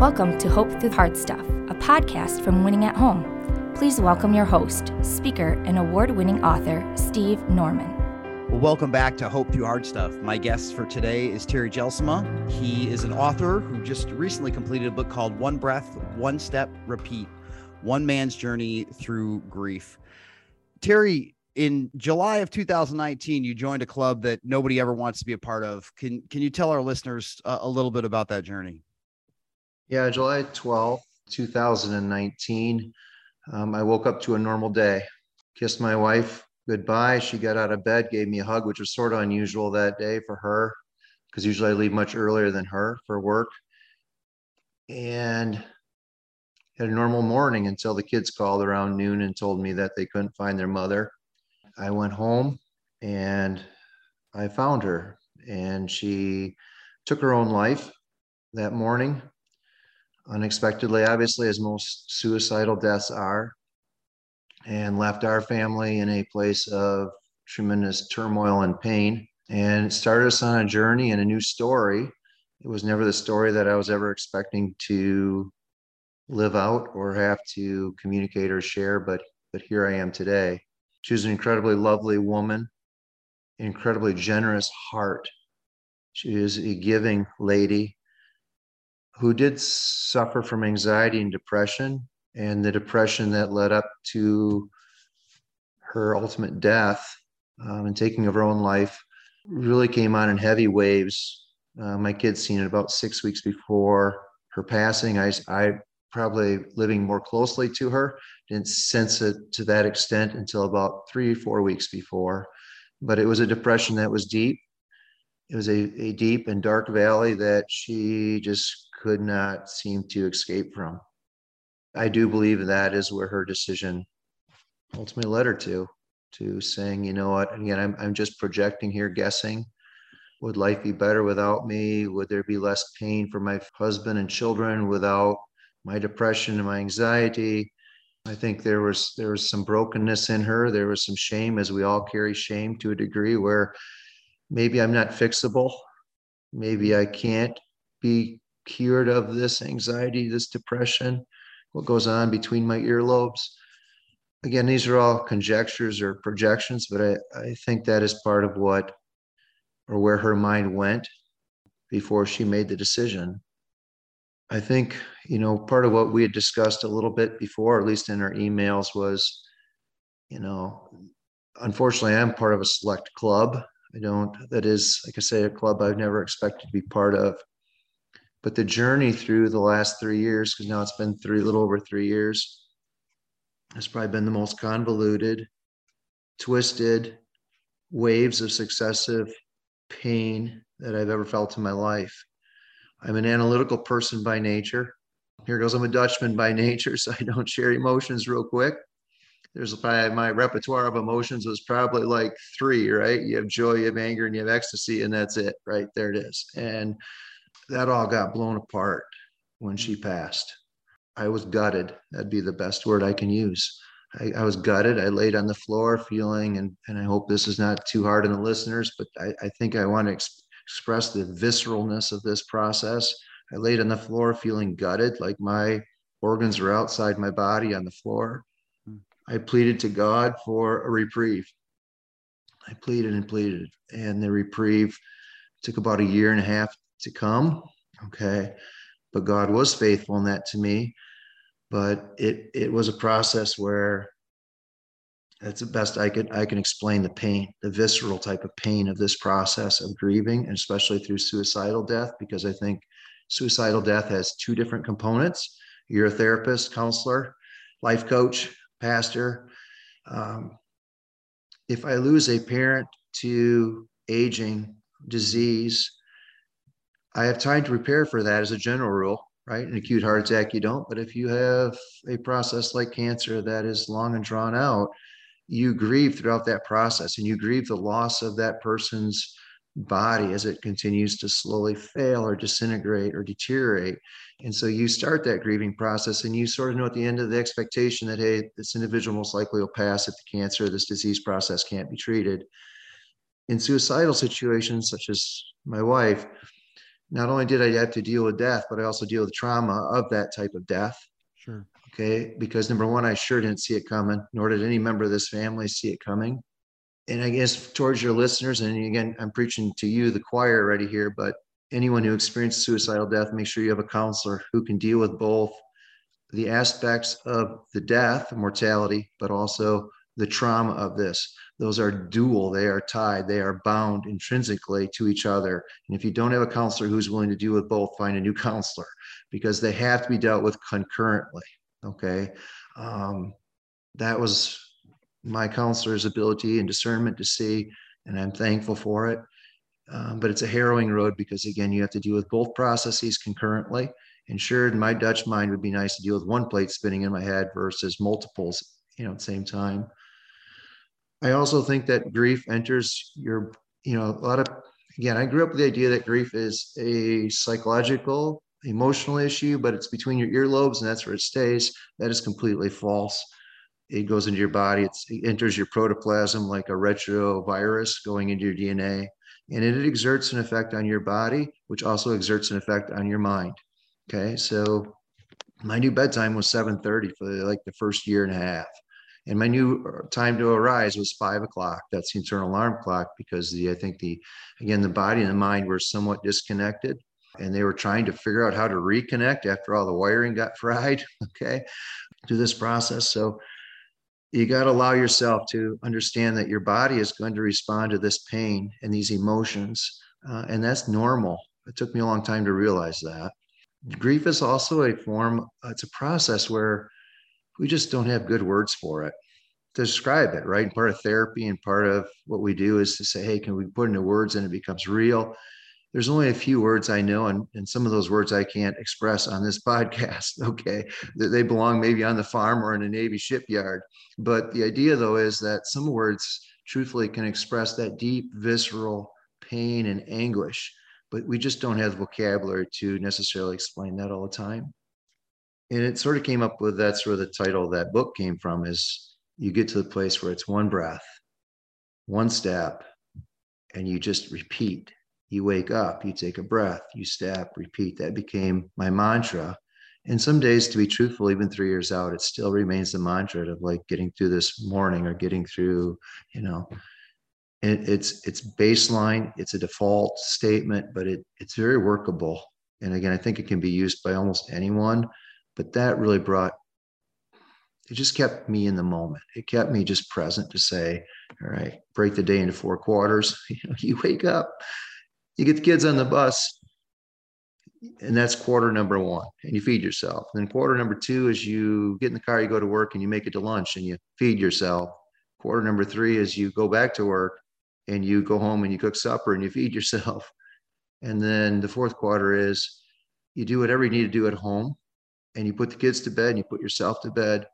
Welcome to Hope Through Hard Stuff, a podcast from Winning at Home. Please welcome your host, speaker, and award winning author, Steve Norman. Well, welcome back to Hope Through Hard Stuff. My guest for today is Terry Jelsema. He is an author who just recently completed a book called One Breath, One Step, Repeat One Man's Journey Through Grief. Terry, in July of 2019, you joined a club that nobody ever wants to be a part of. Can, can you tell our listeners a, a little bit about that journey? Yeah, July 12th, 2019. Um, I woke up to a normal day, kissed my wife goodbye. She got out of bed, gave me a hug, which was sort of unusual that day for her because usually I leave much earlier than her for work. And had a normal morning until the kids called around noon and told me that they couldn't find their mother. I went home and I found her, and she took her own life that morning unexpectedly, obviously, as most suicidal deaths are, and left our family in a place of tremendous turmoil and pain. And it started us on a journey and a new story. It was never the story that I was ever expecting to live out or have to communicate or share, but but here I am today. She was an incredibly lovely woman, incredibly generous heart. She is a giving lady who did suffer from anxiety and depression, and the depression that led up to her ultimate death um, and taking of her own life really came on in heavy waves. Uh, my kids seen it about six weeks before her passing. I, I probably living more closely to her didn't sense it to that extent until about three, four weeks before. But it was a depression that was deep. It was a, a deep and dark valley that she just could not seem to escape from. I do believe that is where her decision ultimately led her to, to saying, you know what, again, I'm, I'm just projecting here, guessing. Would life be better without me? Would there be less pain for my husband and children without my depression and my anxiety? I think there was there was some brokenness in her. There was some shame, as we all carry shame to a degree, where maybe I'm not fixable. Maybe I can't be cured of this anxiety, this depression, what goes on between my earlobes. Again, these are all conjectures or projections, but I, I think that is part of what or where her mind went before she made the decision. I think, you know, part of what we had discussed a little bit before, at least in our emails, was, you know, unfortunately, I'm part of a select club. I don't, that is, like I say, a club I've never expected to be part of but the journey through the last three years, because now it's been three, little over three years, has probably been the most convoluted, twisted waves of successive pain that I've ever felt in my life. I'm an analytical person by nature. Here goes, I'm a Dutchman by nature, so I don't share emotions real quick. There's probably my repertoire of emotions was probably like three, right? You have joy, you have anger, and you have ecstasy, and that's it, right? There it is. And that all got blown apart when she mm. passed. I was gutted. That'd be the best word I can use. I, I was gutted. I laid on the floor feeling, and, and I hope this is not too hard on the listeners, but I, I think I want to ex- express the visceralness of this process. I laid on the floor feeling gutted, like my organs were outside my body on the floor. Mm. I pleaded to God for a reprieve. I pleaded and pleaded, and the reprieve took about a year and a half to come. Okay. But God was faithful in that to me. But it it was a process where that's the best I could I can explain the pain, the visceral type of pain of this process of grieving, and especially through suicidal death, because I think suicidal death has two different components. You're a therapist, counselor, life coach, pastor. Um, if I lose a parent to aging, disease, I have time to prepare for that as a general rule, right? An acute heart attack, you don't. But if you have a process like cancer that is long and drawn out, you grieve throughout that process and you grieve the loss of that person's body as it continues to slowly fail or disintegrate or deteriorate. And so you start that grieving process and you sort of know at the end of the expectation that, hey, this individual most likely will pass if the cancer, this disease process can't be treated. In suicidal situations, such as my wife, not only did I have to deal with death, but I also deal with trauma of that type of death. Sure. Okay. Because number one, I sure didn't see it coming, nor did any member of this family see it coming. And I guess towards your listeners, and again, I'm preaching to you, the choir already here, but anyone who experienced suicidal death, make sure you have a counselor who can deal with both the aspects of the death, mortality, but also the trauma of this. Those are dual, they are tied, they are bound intrinsically to each other. And if you don't have a counselor who's willing to deal with both, find a new counselor because they have to be dealt with concurrently. Okay. Um, that was my counselor's ability and discernment to see, and I'm thankful for it. Um, but it's a harrowing road because, again, you have to deal with both processes concurrently. And sure, in my Dutch mind would be nice to deal with one plate spinning in my head versus multiples, you know, at the same time. I also think that grief enters your, you know, a lot of, again, I grew up with the idea that grief is a psychological, emotional issue, but it's between your earlobes and that's where it stays. That is completely false. It goes into your body, it enters your protoplasm like a retrovirus going into your DNA, and it exerts an effect on your body, which also exerts an effect on your mind. Okay, so my new bedtime was 7:30 for like the first year and a half and my new uh, time to arise was five o'clock. That's the internal alarm clock because the I think the again the body and the mind were somewhat disconnected, and they were trying to figure out how to reconnect after all the wiring got fried. Okay, through this process, so you got to allow yourself to understand that your body is going to respond to this pain and these emotions, uh, and that's normal. It took me a long time to realize that. Grief is also a form. It's a process where we just don't have good words for it to describe it, right? And part of therapy and part of what we do is to say, hey, can we put into words and it becomes real? There's only a few words I know, and, and some of those words I can't express on this podcast. Okay. They belong maybe on the farm or in a Navy shipyard. But the idea, though, is that some words truthfully can express that deep, visceral pain and anguish, but we just don't have vocabulary to necessarily explain that all the time and it sort of came up with that's where the title of that book came from is you get to the place where it's one breath one step and you just repeat. You wake up you take a breath you step repeat. That became my mantra. And some days to be truthful even three years out it still remains the mantra of like getting through this morning or getting through you know. It, it's it's baseline it's a default statement but it it's very workable. And again i think it can be used by almost anyone but that really brought it just kept me in the moment. It kept me just present to say all right break the day into four quarters. You know you wake up you get the kids on the bus and that's quarter number one and you feed yourself. And then quarter number two is you get in the car you go to work and you make it to lunch and you feed yourself. Quarter number three is you go back to work and you go home and you cook supper and you feed yourself. And then the fourth quarter is you do whatever you need to do at home and you put the kids to bed and you put yourself to bed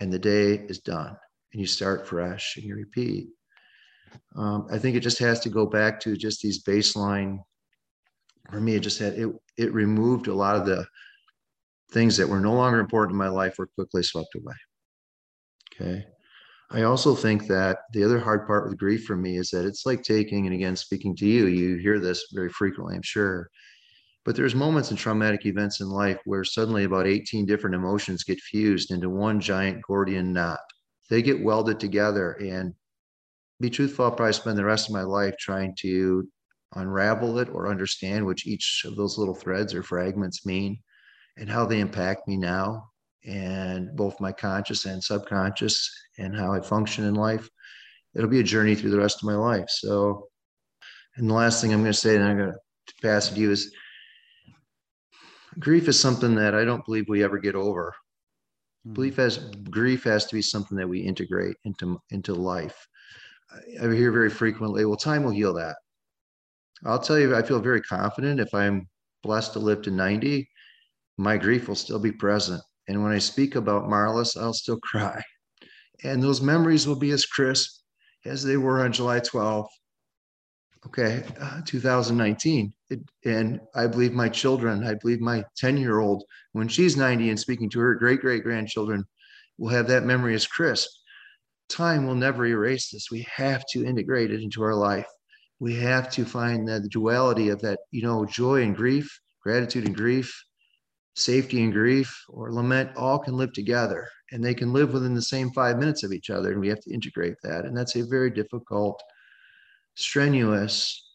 and the day is done and you start fresh and you repeat. Um, i think it just has to go back to just these baseline for me it just had it it removed a lot of the things that were no longer important in my life were quickly swept away. Okay? I also think that the other hard part with grief for me is that it's like taking and again speaking to you you hear this very frequently i'm sure but there's moments in traumatic events in life where suddenly about 18 different emotions get fused into one giant Gordian knot. They get welded together. And be truthful, I'll probably spend the rest of my life trying to unravel it or understand which each of those little threads or fragments mean and how they impact me now and both my conscious and subconscious and how I function in life. It'll be a journey through the rest of my life. So, and the last thing I'm going to say, and I'm going to pass it to you is grief is something that I don't believe we ever get over. Mm-hmm. Belief has grief has to be something that we integrate into into life. I, I hear very frequently, "Well, time will heal that." I'll tell you, I feel very confident if I'm blessed to live to 90, my grief will still be present. And when I speak about Marlis, I'll still cry. And those memories will be as crisp as they were on July 12th, okay, uh, 2019. It, and I believe my children, I believe my 10 year old, when she's 90 and speaking to her great great grandchildren, will have that memory as crisp. Time will never erase this. We have to integrate it into our life. we have to find the duality of that, you know, joy and grief, gratitude and grief, safety and grief, or lament all can live together and they can live within the same five minutes of each other. And we have to integrate that. And that's a very difficult, strenuous,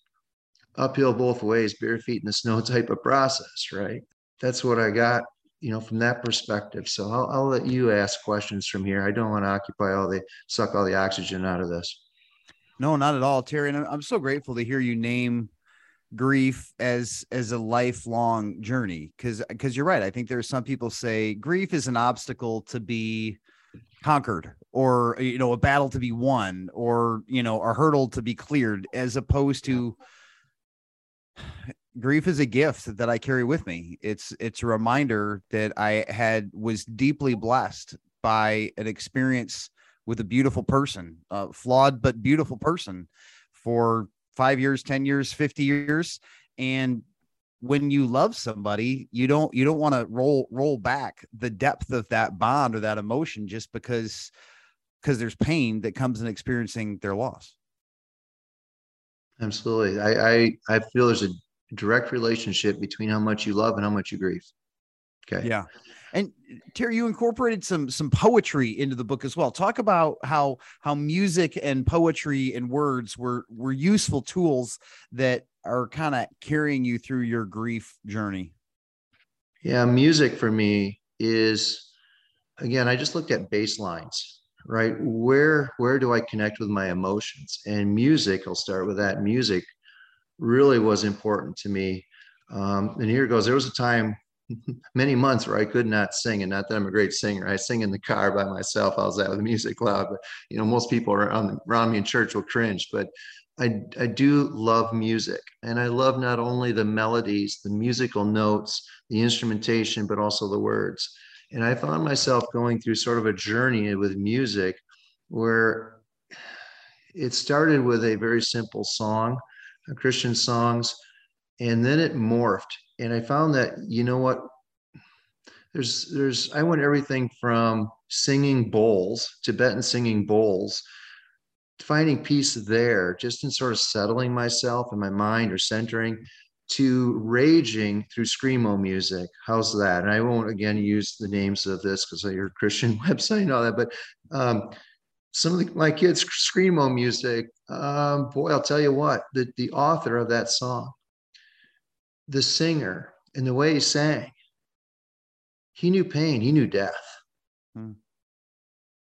uphill both ways, bare feet in the snow type of process, right? That's what I got, you know, from that perspective. So I'll, I'll let you ask questions from here. I don't want to occupy all the suck all the oxygen out of this. No, not at all, Terry. And I'm so grateful to hear you name grief as as a lifelong journey because because you're right i think there's some people say grief is an obstacle to be conquered or you know a battle to be won or you know a hurdle to be cleared as opposed to grief is a gift that i carry with me it's it's a reminder that i had was deeply blessed by an experience with a beautiful person a flawed but beautiful person for five years, 10 years, 50 years. And when you love somebody, you don't you don't want to roll roll back the depth of that bond or that emotion just because because there's pain that comes in experiencing their loss. Absolutely. I, I I feel there's a direct relationship between how much you love and how much you grieve. Okay. Yeah. And Terry, you incorporated some some poetry into the book as well. Talk about how how music and poetry and words were were useful tools that are kind of carrying you through your grief journey. Yeah, music for me is again, I just looked at baselines, right? Where where do I connect with my emotions? And music, I'll start with that. Music really was important to me. Um, and here it goes. There was a time many months where I could not sing, and not that I'm a great singer. I sing in the car by myself. I was out with the music loud, but you know, most people around around me in church will cringe. But I I do love music, and I love not only the melodies, the musical notes, the instrumentation, but also the words. And I found myself going through sort of a journey with music, where it started with a very simple song, Christian songs, and then it morphed. And I found that you know what? There's there's I went everything from singing bowls, Tibetan singing bowls, finding peace there, just in sort of settling myself in my mind or centering, to raging through screamo music. How's that? And I won't again use the names of this because your Christian website and all that, but um, some of the, my kids screamo music. Um, boy, I'll tell you what, the, the author of that song the singer and the way he sang, he knew pain, he knew death. Hmm.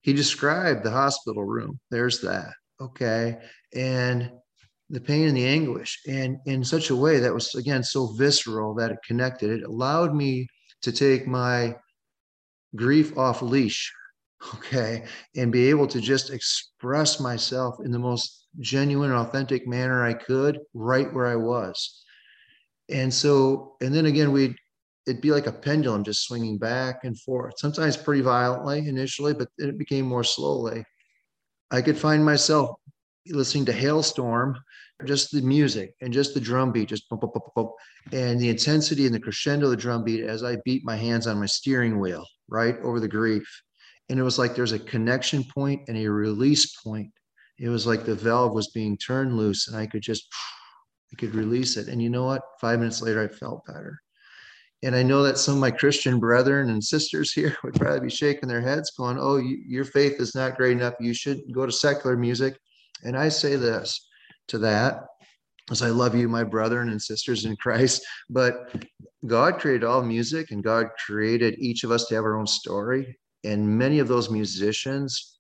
He described the hospital room. There's that. Okay. And the pain and the anguish, and in such a way that was, again, so visceral that it connected. It allowed me to take my grief off leash, okay, and be able to just express myself in the most genuine, authentic manner I could right where I was and so and then again we'd it'd be like a pendulum just swinging back and forth sometimes pretty violently initially but it became more slowly i could find myself listening to Halestorm, just the music and just the drum beat just bump, bump, bump, and the intensity and the crescendo of the drum beat as i beat my hands on my steering wheel right over the grief and it was like there's a connection point and a release point it was like the valve was being turned loose and i could just I could release it. And you know what? Five minutes later, I felt better. And I know that some of my Christian brethren and sisters here would probably be shaking their heads, going, Oh, you, your faith is not great enough. You should go to secular music. And I say this to that, as I love you, my brethren and sisters in Christ. But God created all music and God created each of us to have our own story. And many of those musicians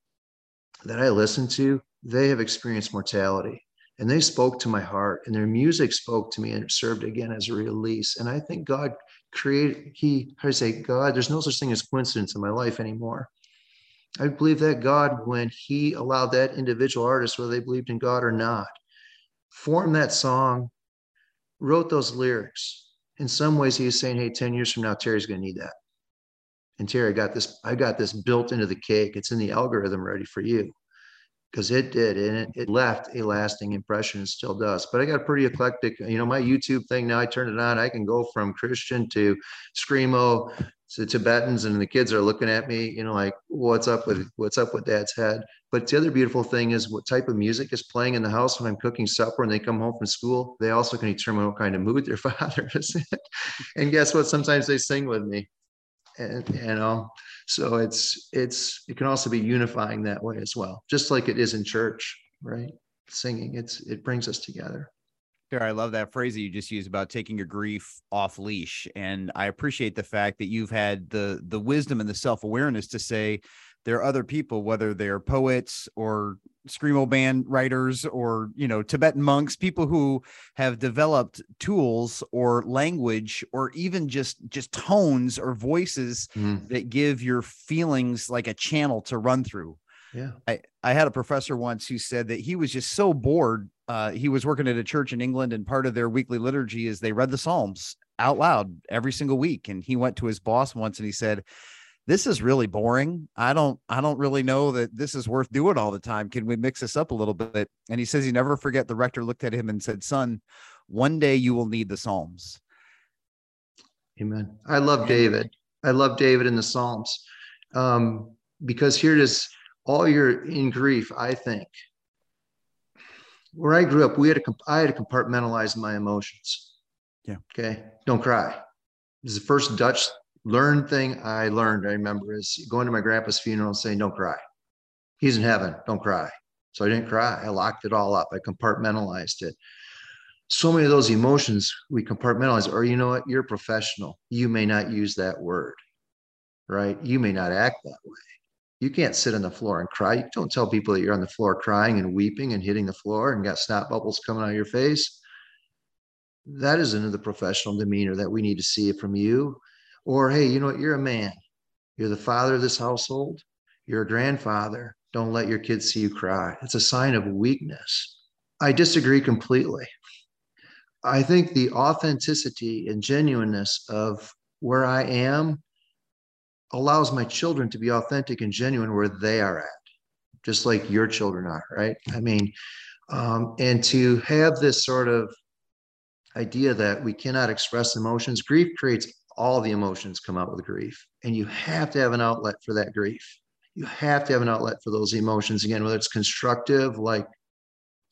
that I listen to, they have experienced mortality and they spoke to my heart and their music spoke to me and served again as a release and i think god created he how to say god there's no such thing as coincidence in my life anymore i believe that god when he allowed that individual artist whether they believed in god or not form that song wrote those lyrics. In some ways he was saying hey 10 years from now terry's going to need that. And terry i got this i got this built into the cake. It's in the algorithm ready for you. Because it did and it, it, left a lasting impression and still does. But i got pretty eclectic you know my youtube thing now i turn it on i can go from christian to screamo to tibetans and the kids are looking at me you know like what's up with what's up with dad's head? But the other beautiful thing is what type of music is playing in the house when i'm cooking supper and they come home from school they also can determine what kind of mood their father is in. And guess what? Sometimes they sing with me. And you know so it's it's it can also be unifying that way as well just like it is in church right? Singing it's it brings us together I love that phrase that you just used about taking your grief off leash, and I appreciate the fact that you've had the the wisdom and the self awareness to say there are other people, whether they're poets or screamo band writers or you know Tibetan monks, people who have developed tools or language or even just just tones or voices mm. that give your feelings like a channel to run through. Yeah. I, I had a professor once who said that he was just so bored. Uh, he was working at a church in England, and part of their weekly liturgy is they read the Psalms out loud every single week. And he went to his boss once and he said, this is really boring. I don't I don't really know that this is worth doing all the time. Can we mix this up a little bit? And he says he never forget the rector looked at him and said, "Son, one day you will need the Psalms." Amen. I love David. I love David in the Psalms. Um, because here it is all you're in grief, I think. Where I grew up, we had to I had to compartmentalize my emotions. Yeah. Okay. Don't cry. This is the first Dutch learned thing I learned, I remember, is going to my grandpa's funeral and saying, Don't cry. He's in heaven. Don't cry. So I didn't cry. I locked it all up. I compartmentalized it. So many of those emotions we compartmentalize, or you know what? You're a professional. You may not use that word, right? You may not act that way. You can't sit on the floor and cry. You don't tell people that you're on the floor crying and weeping and hitting the floor and got snot bubbles coming out of your face. That isn't the professional demeanor that we need to see from you or, hey, you know what? You're a man. You're the father of this household. You're a grandfather. Don't let your kids see you cry. It's a sign of weakness. I disagree completely. I think the authenticity and genuineness of where I am allows my children to be authentic and genuine where they are at, just like your children are, right? I mean, um, and to have this sort of idea that we cannot express emotions, grief creates all the emotions come out with grief. And you have to have an outlet for that grief. You have to have an outlet for those emotions again, whether it's constructive, like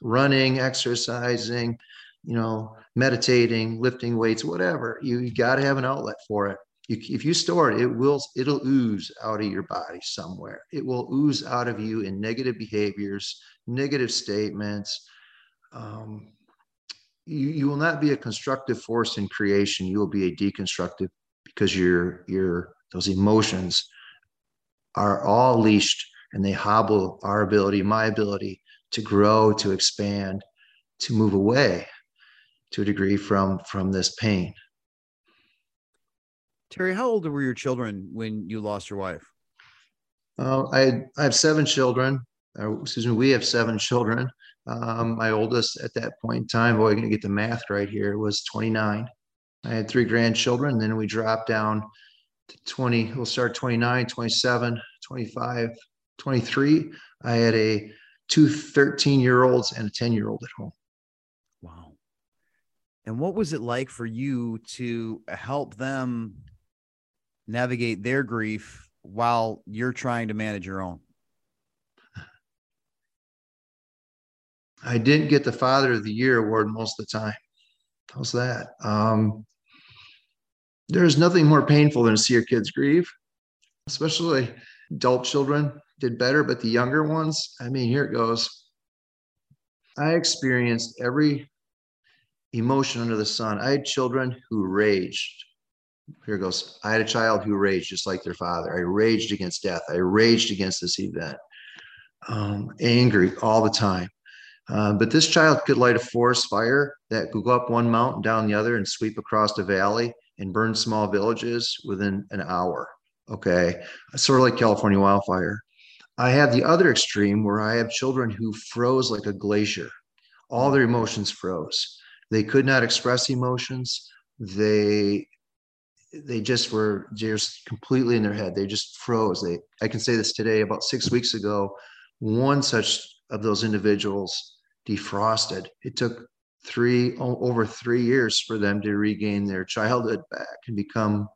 running, exercising, you know, meditating, lifting weights, whatever. You, you got to have an outlet for it. You, if you store it, it will it'll ooze out of your body somewhere. It will ooze out of you in negative behaviors, negative statements. Um, you, you will not be a constructive force in creation. You will be a deconstructive because your your those emotions are all leashed and they hobble our ability, my ability to grow, to expand, to move away to a degree from from this pain. Terry, how old were your children when you lost your wife? Uh, I I have seven children. Uh, excuse me, we have seven children. Um, my oldest at that point in time, boy, I'm going to get the math right here, was 29. I had three grandchildren. Then we dropped down to 20. We'll start 29, 27, 25, 23. I had a two 13 year olds and a 10 year old at home. Wow. And what was it like for you to help them navigate their grief while you're trying to manage your own? I didn't get the Father of the Year award most of the time. How's that? Um, there's nothing more painful than to see your kids grieve, especially adult children did better, but the younger ones, I mean, here it goes. I experienced every emotion under the sun. I had children who raged. Here goes. I had a child who raged just like their father. I raged against death. I raged against this event. Um, angry all the time. Uh, but this child could light a forest fire that could go up one mountain, down the other, and sweep across a valley and burn small villages within an hour. Okay. Sort of like California wildfire. I have the other extreme where I have children who froze like a glacier. All their emotions froze. They could not express emotions. They they just were just completely in their head. They just froze. They I can say this today. About six weeks ago, one such of those individuals defrosted. It took three over three years for them to regain their childhood back and become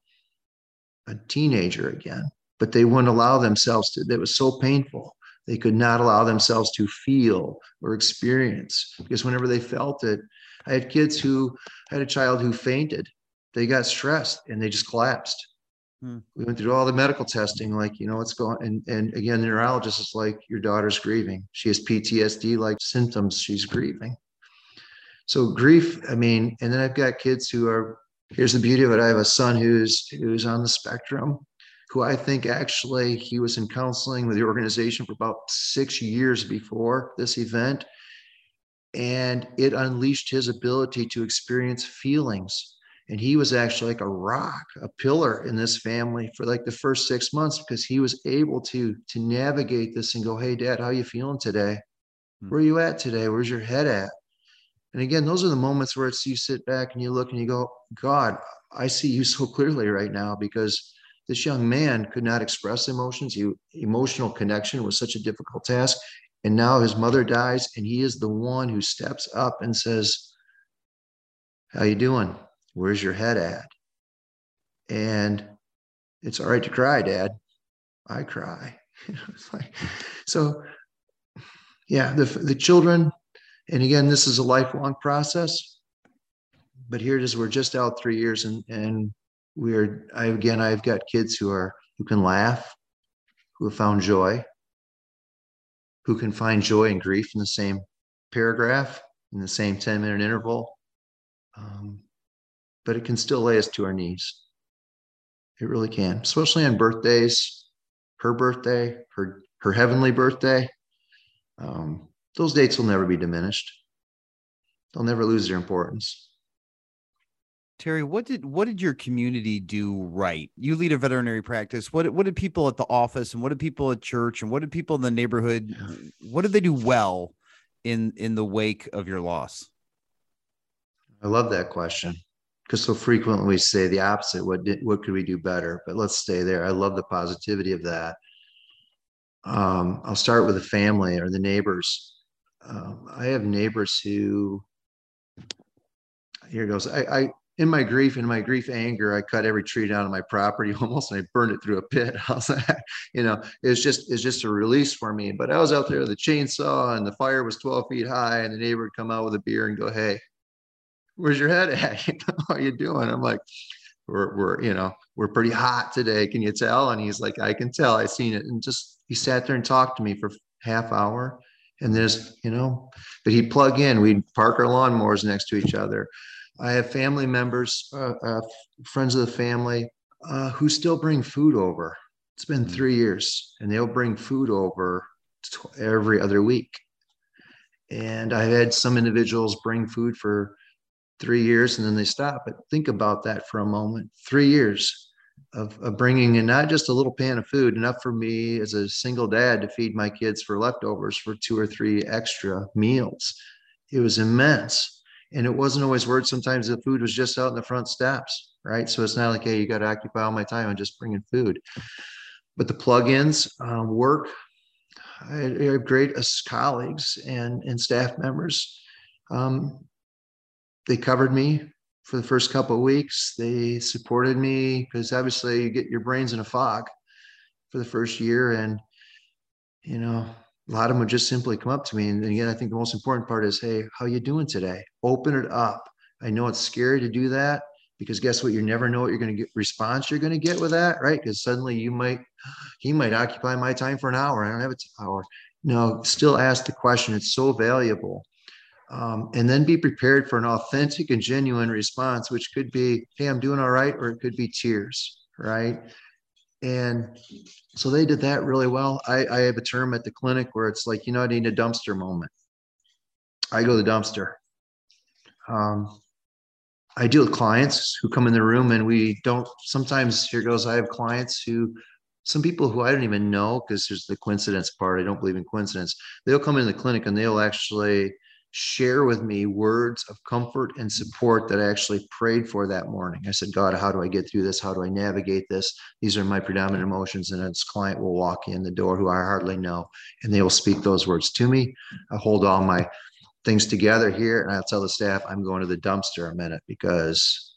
a teenager again. But they wouldn't allow themselves to. It was so painful. They could not allow themselves to feel or experience because whenever they felt it, I had kids who I had a child who fainted. They got stressed and they just collapsed. Hmm. We went through all the medical testing, like, you know, what's going and and again, the neurologist is like, your daughter's grieving. She has PTSD like symptoms, she's grieving. So grief, I mean, and then I've got kids who are here's the beauty of it. I have a son who's who's on the spectrum, who I think actually he was in counseling with the organization for about six years before this event. And it unleashed his ability to experience feelings and he was actually like a rock a pillar in this family for like the first six months because he was able to to navigate this and go hey dad how you feeling today? Hmm. where are you at today? Where's your head at? And again those are the moments where it's you sit back and you look and you go god i see you so clearly right now because this young man could not express emotions. He, emotional connection was such a difficult task. And now his mother dies and he is the one who steps up and says how you doing Where's your head at? And it's all right to cry, Dad. I cry. it's like, so yeah, the the children, and again, this is a lifelong process. But here it is, we're just out three years and and we're I again I've got kids who are who can laugh, who have found joy, who can find joy and grief in the same paragraph, in the same 10 minute interval. Um, but it can still lay us to our knees. It really can, especially on birthdays, her birthday, her her heavenly birthday. Um, those dates will never be diminished. They'll never lose their importance. Terry, what did what did your community do right? You lead a veterinary practice. What what did people at the office and what did people at church and what did people in the neighborhood? What did they do well in in the wake of your loss? I love that question because so frequently we say the opposite what did, what could we do better? But let's stay there. I love the positivity of that. Um, i'll start with the family or the neighbors. Um, i have neighbors who here goes. I, I in my grief in my grief anger i cut every tree down on my property. Almost and i burned it through a pit. How's that? You know it's just it's just a release for me. But i was out there with a chainsaw and the fire was 12 feet high and the neighbor would come out with a beer and go hey where's your head at? How are you doing? I'm like, we're, we're, you know, we're pretty hot today. Can you tell? And he's like, I can tell. I seen it. And just, he sat there and talked to me for half hour. And there's, you know, but he'd plug in, we'd park our lawnmowers next to each other. I have family members, uh, uh, friends of the family, uh, who still bring food over. It's been mm. three years and they'll bring food over every other week. And I've had some individuals bring food for three years and then they stop. But think about that for a moment. Three years of, of bringing in not just a little pan of food, enough for me as a single dad to feed my kids for leftovers for two or three extra meals. It was immense. And it wasn't always worth. Sometimes the food was just out in the front steps, right? So it's not like, hey, you got to occupy all my time on just bringing food. But the plugins uh, work. I have great colleagues and, and staff members um, they covered me for the first couple of weeks. They supported me because obviously you get your brains in a fog for the first year. And, you know, a lot of them would just simply come up to me. And again, I think the most important part is, hey, how you doing today? Open it up. I know it's scary to do that because guess what? You never know what you're going to get response you're going to get with that, right? Because suddenly you might, he might occupy my time for an hour. I don't have an hour. No, still ask the question. It's so valuable um, and then be prepared for an authentic and genuine response, which could be, "Hey, I'm doing all right," or it could be tears, right? And so they did that really well. I, I have a term at the clinic where it's like, you know, I need a dumpster moment. I go to the dumpster. Um, I deal with clients who come in the room and we don't sometimes here goes I have clients who some people who I don't even know because there's the coincidence part. I don't believe in coincidence. They'll come in the clinic and they'll actually share with me words of comfort and support that I actually prayed for that morning. I said, God, how do I get through this? How do I navigate this? These are my predominant emotions. And this client will walk in the door who I hardly know, and they will speak those words to me. I hold all my things together here, and I'll tell the staff I'm going to the dumpster a minute because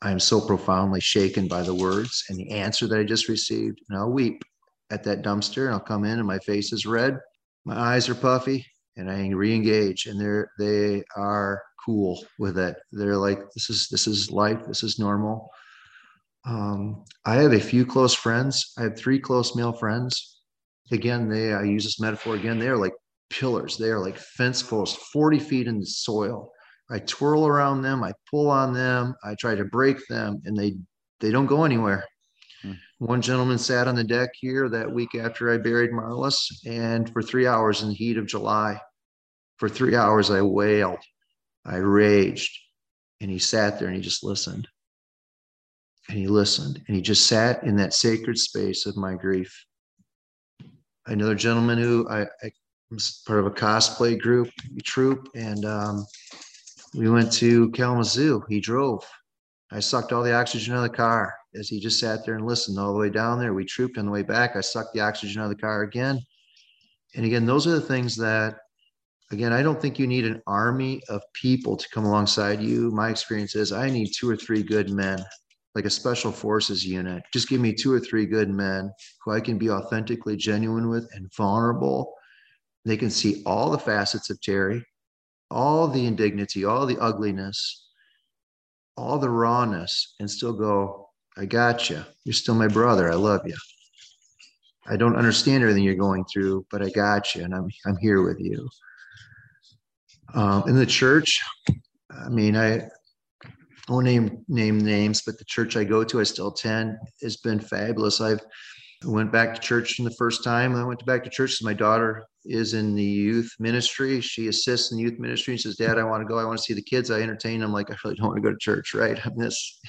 I'm so profoundly shaken by the words and the answer that I just received. And I'll weep at that dumpster, and I'll come in, and my face is red, my eyes are puffy, and I re-engage and they're they are cool with it. They're like, this is this is life, this is normal. Um, I have a few close friends. I have three close male friends. Again, they I use this metaphor again, they are like pillars, they are like fence posts, 40 feet in the soil. I twirl around them, I pull on them, I try to break them, and they they don't go anywhere. One gentleman sat on the deck here that week after I buried Marlis, and for three hours in the heat of July, for three hours, I wailed, I raged, and he sat there and he just listened. And he listened and he just sat in that sacred space of my grief. Another gentleman who I, I was part of a cosplay group, troop, and um, we went to Kalamazoo. He drove. I sucked all the oxygen out of the car as he just sat there and listened all the way down there. We trooped on the way back. I sucked the oxygen out of the car again. And again, those are the things that again, I don't think you need an army of people to come alongside you. My experience is I need two or three good men, like a special forces unit. Just give me two or three good men who I can be authentically genuine with and vulnerable. They can see all the facets of Terry, all the indignity, all the ugliness, all the rawness, and still go, I got you. You're still my brother. I love you. I don't understand everything you're going through, but I got you and I'm I'm here with you. Um, in the church, I mean, I won't name name names, but the church I go to, I still attend, has been fabulous. I've went back to church in the first time. I went back to church. My daughter is in the youth ministry. She assists in the youth ministry. She says, "Dad, I want to go. I want to see the kids. I entertain." Them. Like, "I really don't want to go to church, right? I'm this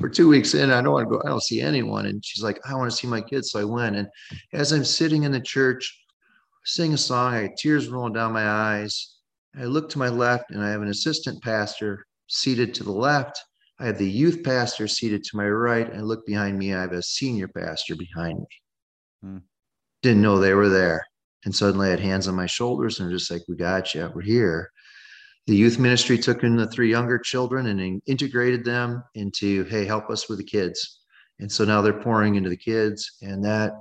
for two weeks in. I don't want to go. I don't see anyone." And she's like, "I want to see my kids." So I went. And as I'm sitting in the church, sing a song, I tears rolling down my eyes I look to my left and I have an assistant pastor seated to the left. I have the youth pastor seated to my right. And I look behind me, I have a senior pastor behind me. Hmm. Didn't know they were there. And suddenly I had hands on my shoulders and just like, we got you, we're here. The youth ministry took in the three younger children and integrated them into, hey, help us with the kids. And so now they're pouring into the kids. And that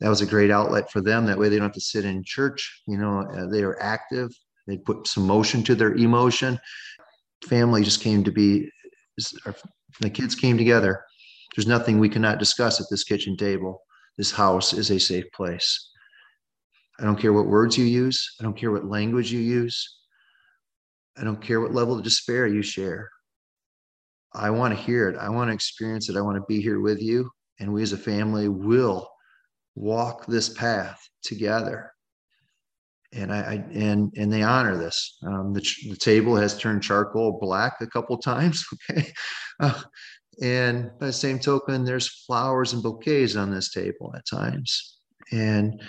that was a great outlet for them. That way they don't have to sit in church. You know, uh, they are active they put some motion to their emotion. Family just came to be, the kids came together. There's nothing we cannot discuss at this kitchen table. This house is a safe place. I don't care what words you use. I don't care what language you use. I don't care what level of despair you share. I want to hear it. I want to experience it. I want to be here with you. And we as a family will walk this path together and I, I, and and they honor this. Um, the, the, table has turned charcoal black a couple times. Okay, uh, and by the same token, there's flowers and bouquets on this table at times, and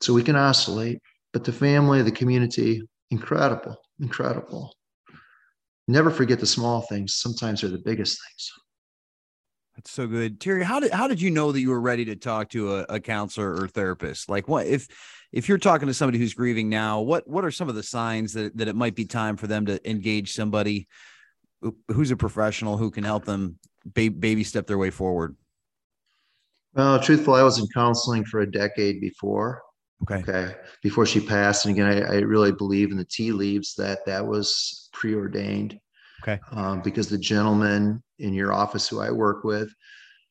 so we can oscillate. But the family, the community, incredible, incredible. Never forget the small things. Sometimes they're the biggest things. That's so good, Terry. How did how did you know that you were ready to talk to a, a counselor or therapist? Like, what if if you're talking to somebody who's grieving now, what what are some of the signs that that it might be time for them to engage somebody who's a professional who can help them baby step their way forward? Well, truthful, I was in counseling for a decade before. Okay. Okay. Before she passed, and again, I, I really believe in the tea leaves that that was preordained. Okay. Um, because the gentleman in your office who I work with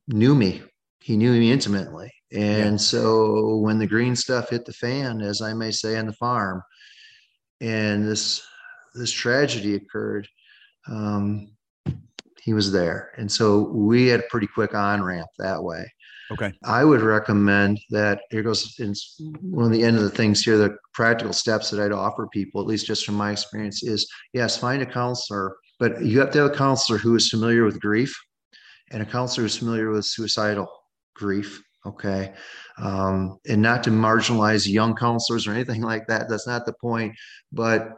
knew me. He knew me intimately. And yeah. so when the green stuff hit the fan, as I may say on the farm, and this this tragedy occurred, um, he was there. And so we had a pretty quick on ramp that way. Okay. I would recommend that here goes in one of the end of the things here, the practical steps that I'd offer people, at least just from my experience, is yes, find a counselor, but you have to have a counselor who is familiar with grief and a counselor who's familiar with suicidal grief okay? Um, and not to marginalize young counselors or anything like that that's not the point but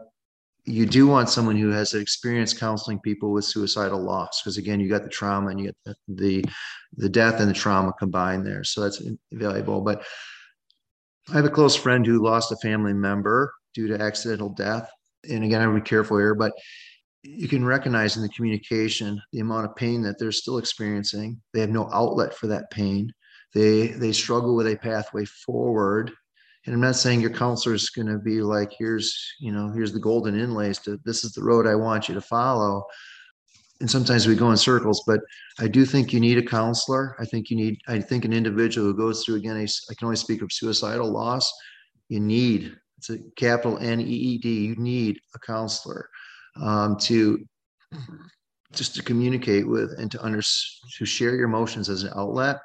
you do want someone who has experience counseling people with suicidal loss because again you got the trauma and you get the, the the death and the trauma combined there so that's valuable but i have a close friend who lost a family member due to accidental death and again i would be careful here but you can recognize in the communication the amount of pain that they're still experiencing. They have no outlet for that pain. They they struggle with a pathway forward. And i'm not saying your counselor is going to be like here's you know here's the golden inlays to this is the road i want you to follow. And sometimes we go in circles but i do think you need a counselor. I think you need i think an individual who goes through again I can only speak of suicidal loss. You need it's a capital n-e-e-d you need a counselor um, to just to communicate with and to under to share your emotions as an outlet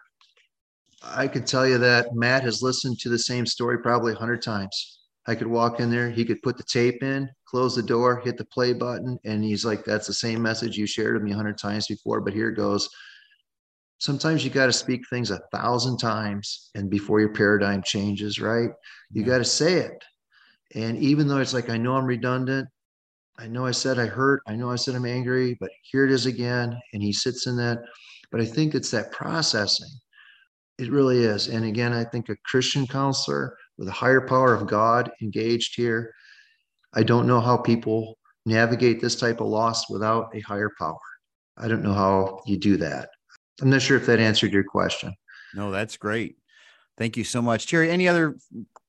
I could tell you that Matt has listened to the same story probably a hundred times. I could walk in there, he could put the tape in, close the door, hit the play button, and he's like, "That's the same message you shared with me a hundred times before, but here it goes." Sometimes you got to speak things a thousand times, and before your paradigm changes, right? You got to say it, and even though it's like I know I'm redundant, I know I said I hurt, I know I said I'm angry, but here it is again, and he sits in that. But I think it's that processing it really is. And again, I think a Christian counselor with a higher power of God engaged here. I don't know how people navigate this type of loss without a higher power. I don't know how you do that. I'm not sure if that answered your question. No, that's great. Thank you so much. Terry, any other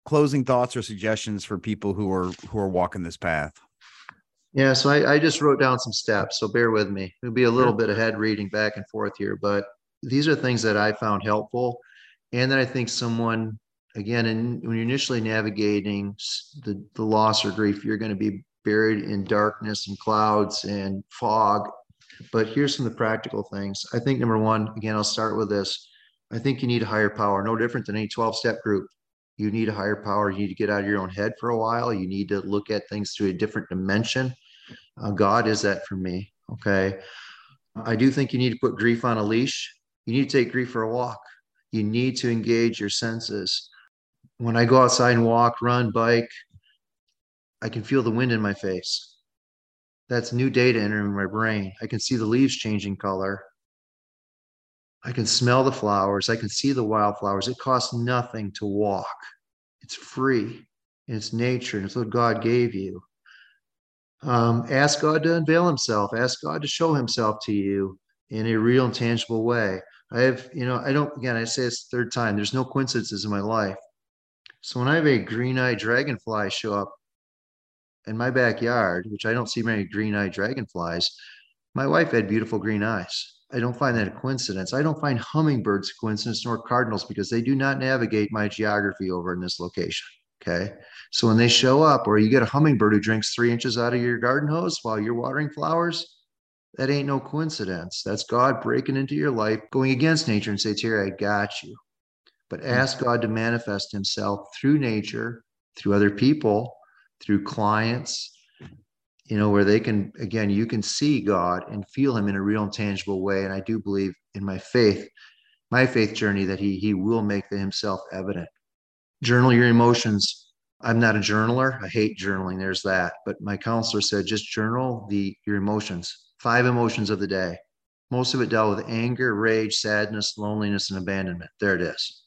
closing thoughts or suggestions for people who are who are walking this path? Yeah, so I, I just wrote down some steps. So bear with me. It'll be a little bit ahead reading back and forth here, but these are things that I found helpful, and that I think someone again, and when you're initially navigating the the loss or grief, you're going to be buried in darkness and clouds and fog. But here's some of the practical things. I think number one, again, I'll start with this. I think you need a higher power, no different than any 12 step group. You need a higher power. You need to get out of your own head for a while. You need to look at things through a different dimension. Uh, God is that for me. Okay. I do think you need to put grief on a leash. You need to take grief for a walk. You need to engage your senses. When I go outside and walk, run, bike, I can feel the wind in my face. That's new data entering my brain. I can see the leaves changing color. I can smell the flowers. I can see the wildflowers. It costs nothing to walk. It's free. And it's nature and it's what God gave you. Um, ask God to unveil himself. Ask God to show himself to you in a real and tangible way. I have, you know, I don't, again, I say it's third time, there's no coincidences in my life. So when I have a green eyed dragonfly show up in my backyard, which I don't see many green eyed dragonflies, my wife had beautiful green eyes. I don't find that a coincidence. I don't find hummingbirds a coincidence nor cardinals because they do not navigate my geography over in this location. Okay. So when they show up, or you get a hummingbird who drinks three inches out of your garden hose while you're watering flowers, that ain't no coincidence. That's God breaking into your life, going against nature and say, Terry, I got you. But hmm. ask God to manifest himself through nature, through other people, through clients, you know, where they can, again, you can see God and feel him in a real and tangible way. And I do believe in my faith, my faith journey, that he, he will make himself evident. Journal your emotions. I'm not a journaler. I hate journaling. There's that. But my counselor said just journal the your emotions five emotions of the day. Most of it dealt with anger, rage, sadness, loneliness, and abandonment. There it is.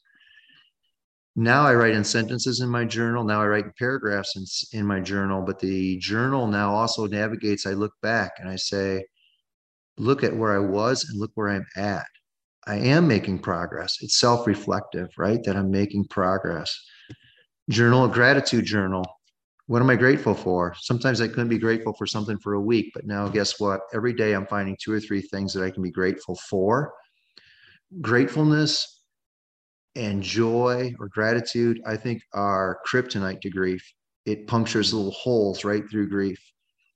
Now I write in sentences in my journal. Now I write in paragraphs in, in my journal, but the journal now also navigates. I look back and I say, look at where I was and look where I'm at. I am making progress. It's self reflective, right? That I'm making progress. Journal, gratitude journal what am I grateful for? Sometimes I couldn't be grateful for something for a week, but now guess what? Every day I'm finding two or three things that I can be grateful for. Gratefulness and joy or gratitude, I think, are kryptonite to grief. It punctures little holes right through grief.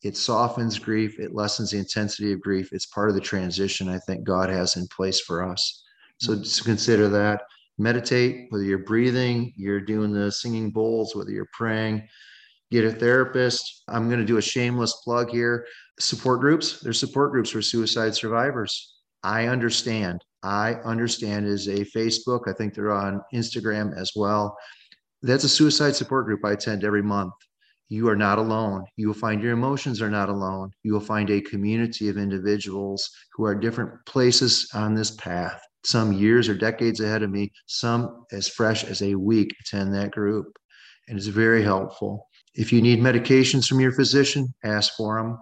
It softens grief. It lessens the intensity of grief. It's part of the transition I think God has in place for us. So mm. just consider that. Meditate, whether you're breathing, you're doing the singing bowls, whether you're praying get a therapist. I'm going to do a shameless plug here. Support groups, there's support groups for suicide survivors. I understand. I understand is a Facebook. I think they're on Instagram as well. That's a suicide support group I attend every month. You are not alone. You will find your emotions are not alone. You will find a community of individuals who are different places on this path. Some years or decades ahead of me, some as fresh as a week attend that group. And it's very helpful. If you need medications from your physician, ask for them.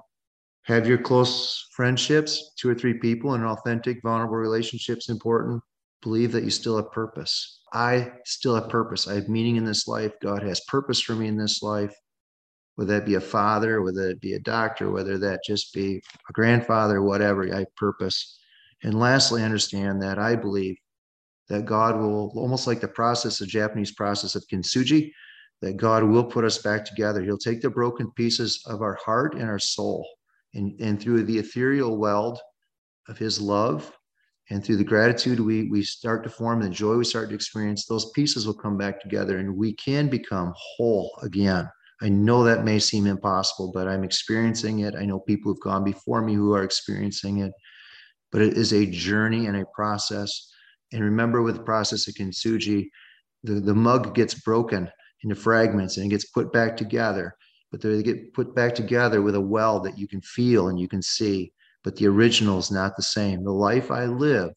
Have your close friendships, two or three people, and authentic, vulnerable relationships important. Believe that you still have purpose. I still have purpose. I have meaning in this life. God has purpose for me in this life whether that be a father, whether it be a doctor, whether that just be a grandfather, whatever, I purpose. And lastly, understand that I believe that God will, almost like the process, the Japanese process of kintsugi, that God will put us back together. He'll take the broken pieces of our heart and our soul, and, and through the ethereal weld of His love and through the gratitude we, we start to form, the joy we start to experience, those pieces will come back together and we can become whole again. I know that may seem impossible, but I'm experiencing it. I know people who've gone before me who are experiencing it, but it is a journey and a process. And remember, with the process of kintsugi, the, the mug gets broken into fragments and it gets put back together, but they get put back together with a well that you can feel and you can see. But the original is not the same. The life I live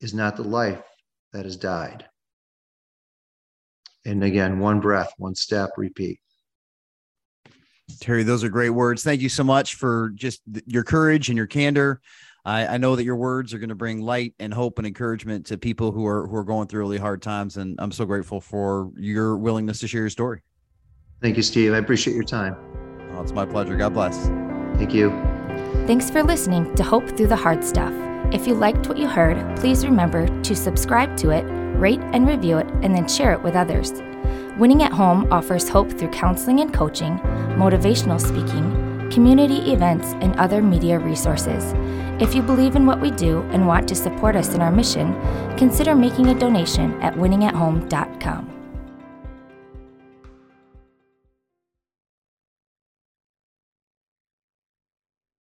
is not the life that has died. And again, one breath, one step, repeat. Terry, those are great words. Thank you so much for just your courage and your candor. I, I know that your words are going to bring light and hope and encouragement to people who are who are going through really hard times, and I'm so grateful for your willingness to share your story. Thank you, Steve. I appreciate your time. Oh, it's my pleasure. God bless. Thank you. Thanks for listening to Hope Through the Hard Stuff. If you liked what you heard, please remember to subscribe to it, rate and review it, and then share it with others. Winning at Home offers hope through counseling and coaching, motivational speaking, community events, and other media resources. If you believe in what we do and want to support us in our mission, consider making a donation at winningathome.com.